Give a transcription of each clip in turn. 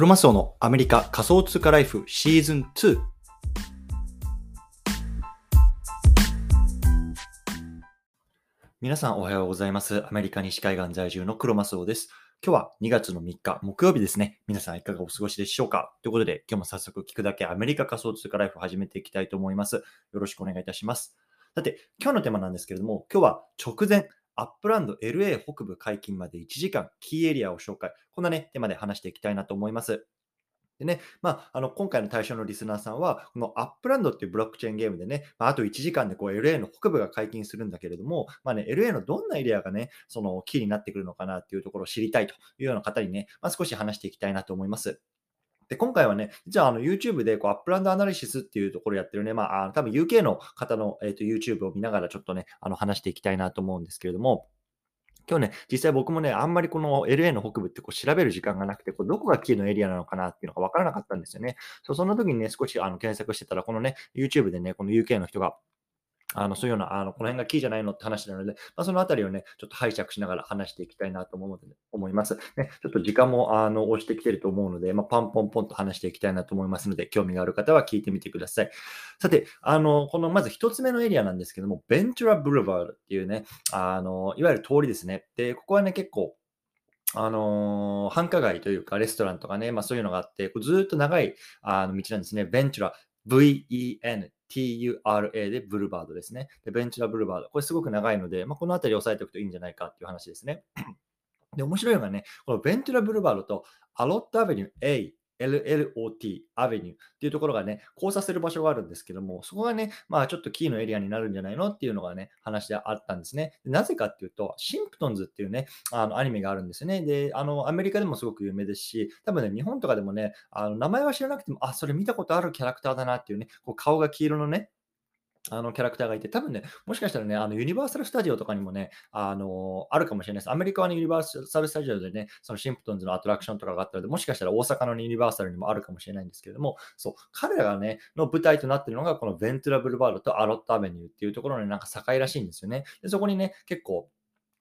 クロマスオのアメリカ仮想通貨ライフシーズン2。皆さんおはようございます。アメリカ西海岸在住のクロマスオです。今日は2月の3日木曜日ですね。皆さんいかがお過ごしでしょうか？ということで、今日も早速聞くだけアメリカ仮想通貨ライフを始めていきたいと思います。よろしくお願いいたします。さて、今日のテーマなんですけれども、今日は直前、アップランド LA 北部解禁まで1時間、キーエリアを紹介。こんなね、テーマで話していきたいなと思います。でね、まあ、あの、今回の対象のリスナーさんは、このアップランドっていうブロックチェーンゲームでね、まあ、と1時間でこう LA の北部が解禁するんだけれども、まあね、LA のどんなエリアがね、そのキーになってくるのかなっていうところを知りたいというような方にね、まあ、少し話していきたいなと思います。で、今回はね、実はあの YouTube でこうアップランドアナリシスっていうところやってるね、まあ、あの多分 UK の方の、えー、と YouTube を見ながらちょっとね、あの話していきたいなと思うんですけれども、今日ね、実際僕もね、あんまりこの LA の北部ってこう調べる時間がなくて、こうどこがキーのエリアなのかなっていうのが分からなかったんですよね。そうそんな時にね、少しあの検索してたら、このね、YouTube でね、この UK の人があの、そういうような、あの、この辺がキーじゃないのって話なので、まあ、そのあたりをね、ちょっと拝借しながら話していきたいなと思うので、思います。ね、ちょっと時間も、あの、押してきてると思うので、まあ、パンポンポンと話していきたいなと思いますので、興味がある方は聞いてみてください。さて、あの、この、まず一つ目のエリアなんですけども、ベンチュラ・ブルバードっていうね、あの、いわゆる通りですね。で、ここはね、結構、あの繁華街というか、レストランとかね、まあそういうのがあって、こうずっと長いあの道なんですね。ベンチュラ、 VENTURA でブルバードですね。で、ベンチュラブルバード。これすごく長いので、まあ、この辺り押さえておくといいんじゃないかっていう話ですね。で、面白いのがね、このベンチュラブルバードとアロットアベニュー A、LLOT アベニューっていうところがね、交差する場所があるんですけども、そこがね、まあちょっとキーのエリアになるんじゃないのっていうのがね、話であったんですね。なぜかっていうと、シンプトンズっていうね、あのアニメがあるんですよね。で、あの、アメリカでもすごく有名ですし、多分ね、日本とかでもね、あの名前は知らなくても、あ、それ見たことあるキャラクターだなっていうね、こう顔が黄色のね、あのキャラクターがいて、多分ね、もしかしたらね、あのユニバーサル・スタジオとかにもね、あのあるかもしれないです。アメリカは、ユニバーサル・スタジオでね、そのシンプトンズのアトラクションとかがあったので、もしかしたら大阪のユニバーサルにもあるかもしれないんですけれども、そう、彼らがね、の舞台となっているのが、このベントラ・ブルバードとアロット・アベニューっていうところの、ね、なんか境らしいんですよね。でそこにね、結構、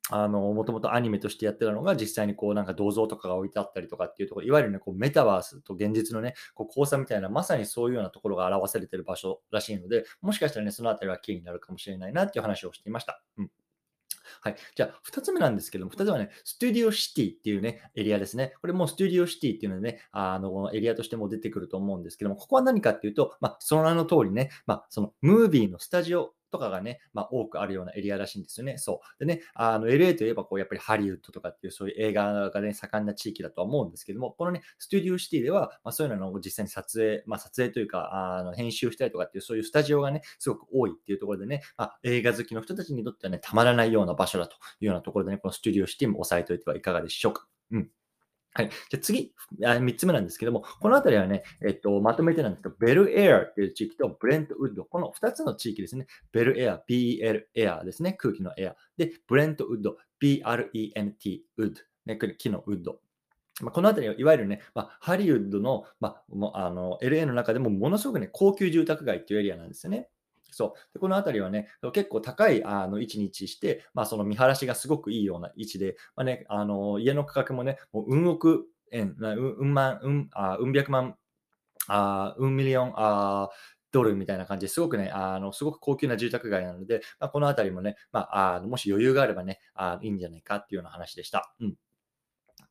あの、もともとアニメとしてやってたのが、実際にこう、なんか銅像とかが置いてあったりとかっていうところ、いわゆるね、こう、メタバースと現実のね、こう、交差みたいな、まさにそういうようなところが表されてる場所らしいので、もしかしたらね、そのあたりはキーになるかもしれないなっていう話をしていました。うん。はい。じゃあ、二つ目なんですけども、二つ目はね、スタディオシティっていうね、エリアですね。これもスタディオシティっていうのでね、あの、エリアとしても出てくると思うんですけども、ここは何かっていうと、まあ、その名の通りね、まあ、その、ムービーのスタジオとかがね、まあ、多くあるようなエリアらしいんですよね。そう。でね、あの、LA といえば、こう、やっぱりハリウッドとかっていう、そういう映画がね、盛んな地域だとは思うんですけども、このね、スタディオシティでは、まあ、そういうのを実際に撮影、まあ、撮影というか、あの、編集したりとかっていう、そういうスタジオがね、すごく多いっていうところでね、まあ、映画好きの人たちにとってはね、たまらないような場所だというようなところでね、このスタディオシティも押さえておいてはいかがでしょうか。うん。はい。じゃ次、3つ目なんですけども、このあたりはね、えっと、まとめてなんですけど、ベルエアっていう地域とブレントウッド、この2つの地域ですね。ベルエア、BL エアですね。空気のエア。で、ブレントウッド、BRENT ウッド、ね、木のウッド。まあ、このあたりは、いわゆるね、まあ、ハリウッドの、まあ、あの LA の中でもものすごくね、高級住宅街っていうエリアなんですよね。そう。でこの辺りはね、結構高いあの位置に位置して、まあ、その見晴らしがすごくいいような位置で、まあね、あの家の価格もね、もう運億円、うんうん万、うん、あうん百万、あうんミリオン、あドルみたいな感じですごくね、あのすごく高級な住宅街なので、まあ、この辺りもね、まあ、あのもし余裕があればねあ、いいんじゃないかっていうような話でした。うん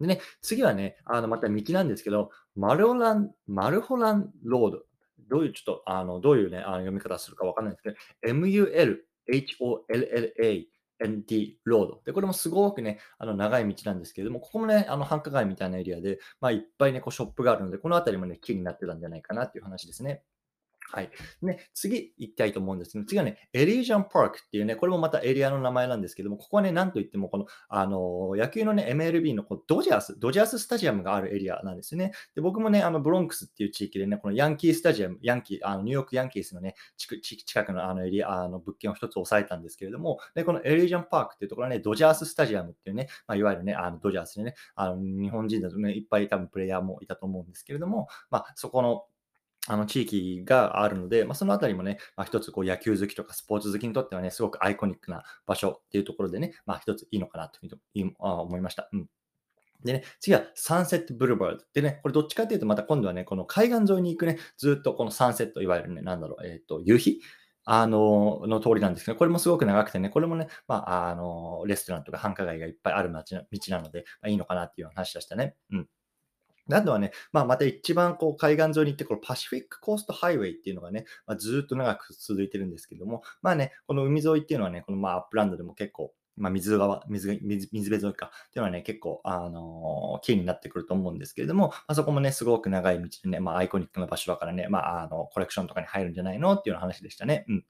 でね、次はね、あのまた道なんですけど、マルホラン、マルホランロード。どういう、ちょっと、あの、どういうね、あの読み方するかわかんないんですけど、MUL、HOLLA、NT ロード。で、これもすごくね、あの、長い道なんですけれども、ここもね、あの、繁華街みたいなエリアで、まあ、いっぱいね、こう、ショップがあるので、この辺りもね、木になってたんじゃないかなっていう話ですね。はい。ね、次行きたいと思うんですけど、次はね、エリージャンパークっていうね、これもまたエリアの名前なんですけども、ここはね、なんといっても、この、あの野球のね、MLB のこうドジャース、ドジャーススタジアムがあるエリアなんですよね。で、僕もね、あの、ブロンクスっていう地域でね、このヤンキースタジアム、ヤンキー、あのニューヨークヤンキースのね、近近くのあのエリア、あの物件を一つ押さえたんですけれども、で、このエリージャンパークっていうところはね、ドジャーススタジアムっていうね、まあ、いわゆるね、あのドジャースでね、あの日本人だとね、いっぱい多分プレイヤーもいたと思うんですけれども、まあ、そこの、あの地域があるので、まあ、そのあたりもね、まあ、一つこう野球好きとかスポーツ好きにとってはね、すごくアイコニックな場所っていうところでね、まあ、一ついいのかなというふうに思いました。うんでね、次はサンセットブルーバード。でね、これどっちかっていうと、また今度はね、この海岸沿いに行くね、ずっとこのサンセット、いわゆるね、なんだろう、えっ、と、夕日？あの、の通りなんですけど、これもすごく長くてね、これもね、まあ、あの、レストランとか繁華街がいっぱいある街な道なので、まあ、いいのかなっていう話でしたね。うん。であとはね、まあ、また一番こう海岸沿いに行って、このパシフィックコーストハイウェイっていうのがね、まあ、ずっと長く続いてるんですけども、まあね、この海沿いっていうのはね、このまあアップランドでも結構、まあ、水川、水、水、水辺沿いか。っていうのはね、結構、あのー、キーになってくると思うんですけれども、まあ、そこもね、すごく長い道でね、まあ、アイコニックな場所だからね、まあ、あの、コレクションとかに入るんじゃないのっていうような話でしたね。うん。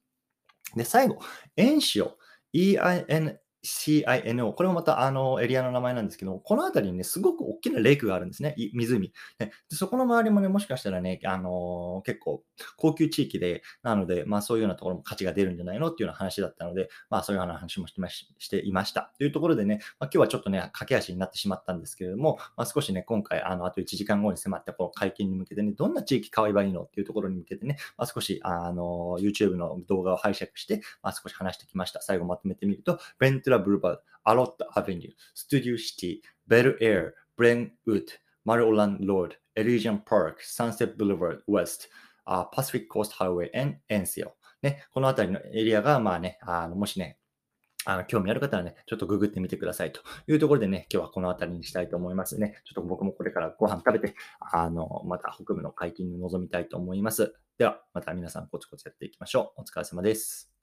で、最後、エンシオ。EIN CINO、これもまたあのエリアの名前なんですけど、この辺りにね、すごく大きなレイクがあるんですね、湖。ね、でそこの周りもね、もしかしたらね、あのー、結構高級地域で、なので、まあそういうようなところも価値が出るんじゃないのっていうような話だったので、まあそういうような話もしてまししていました。というところでね、まあ、今日はちょっとね、駆け足になってしまったんですけれども、まあ、少しね、今回、あの、あと1時間後に迫ったこの会見に向けてね、どんな地域買えばいいのっていうところに向けてね、まあ、少し、あの、YouTube の動画を拝借して、まあ、少し話してきました。最後まとめてみると、ベントラブルバード、アロットアベニュー、スタジオシティ、ベルエア、ブレンウッド、マルオランロード、エリジャンパーク、サンセットブルーバード、ウェスト、パシフィックコーストハイウェイ、エンセオ。ね、この辺りのエリアが、まあね、あのもしね、あの、興味ある方はね、ちょっとググってみてくださいというところでね、今日はこの辺りにしたいと思いますね。ちょっと僕もこれからご飯食べて、あの、また北部の解禁に臨みたいと思います。では、また皆さんコツコツやっていきましょう。お疲れ様です。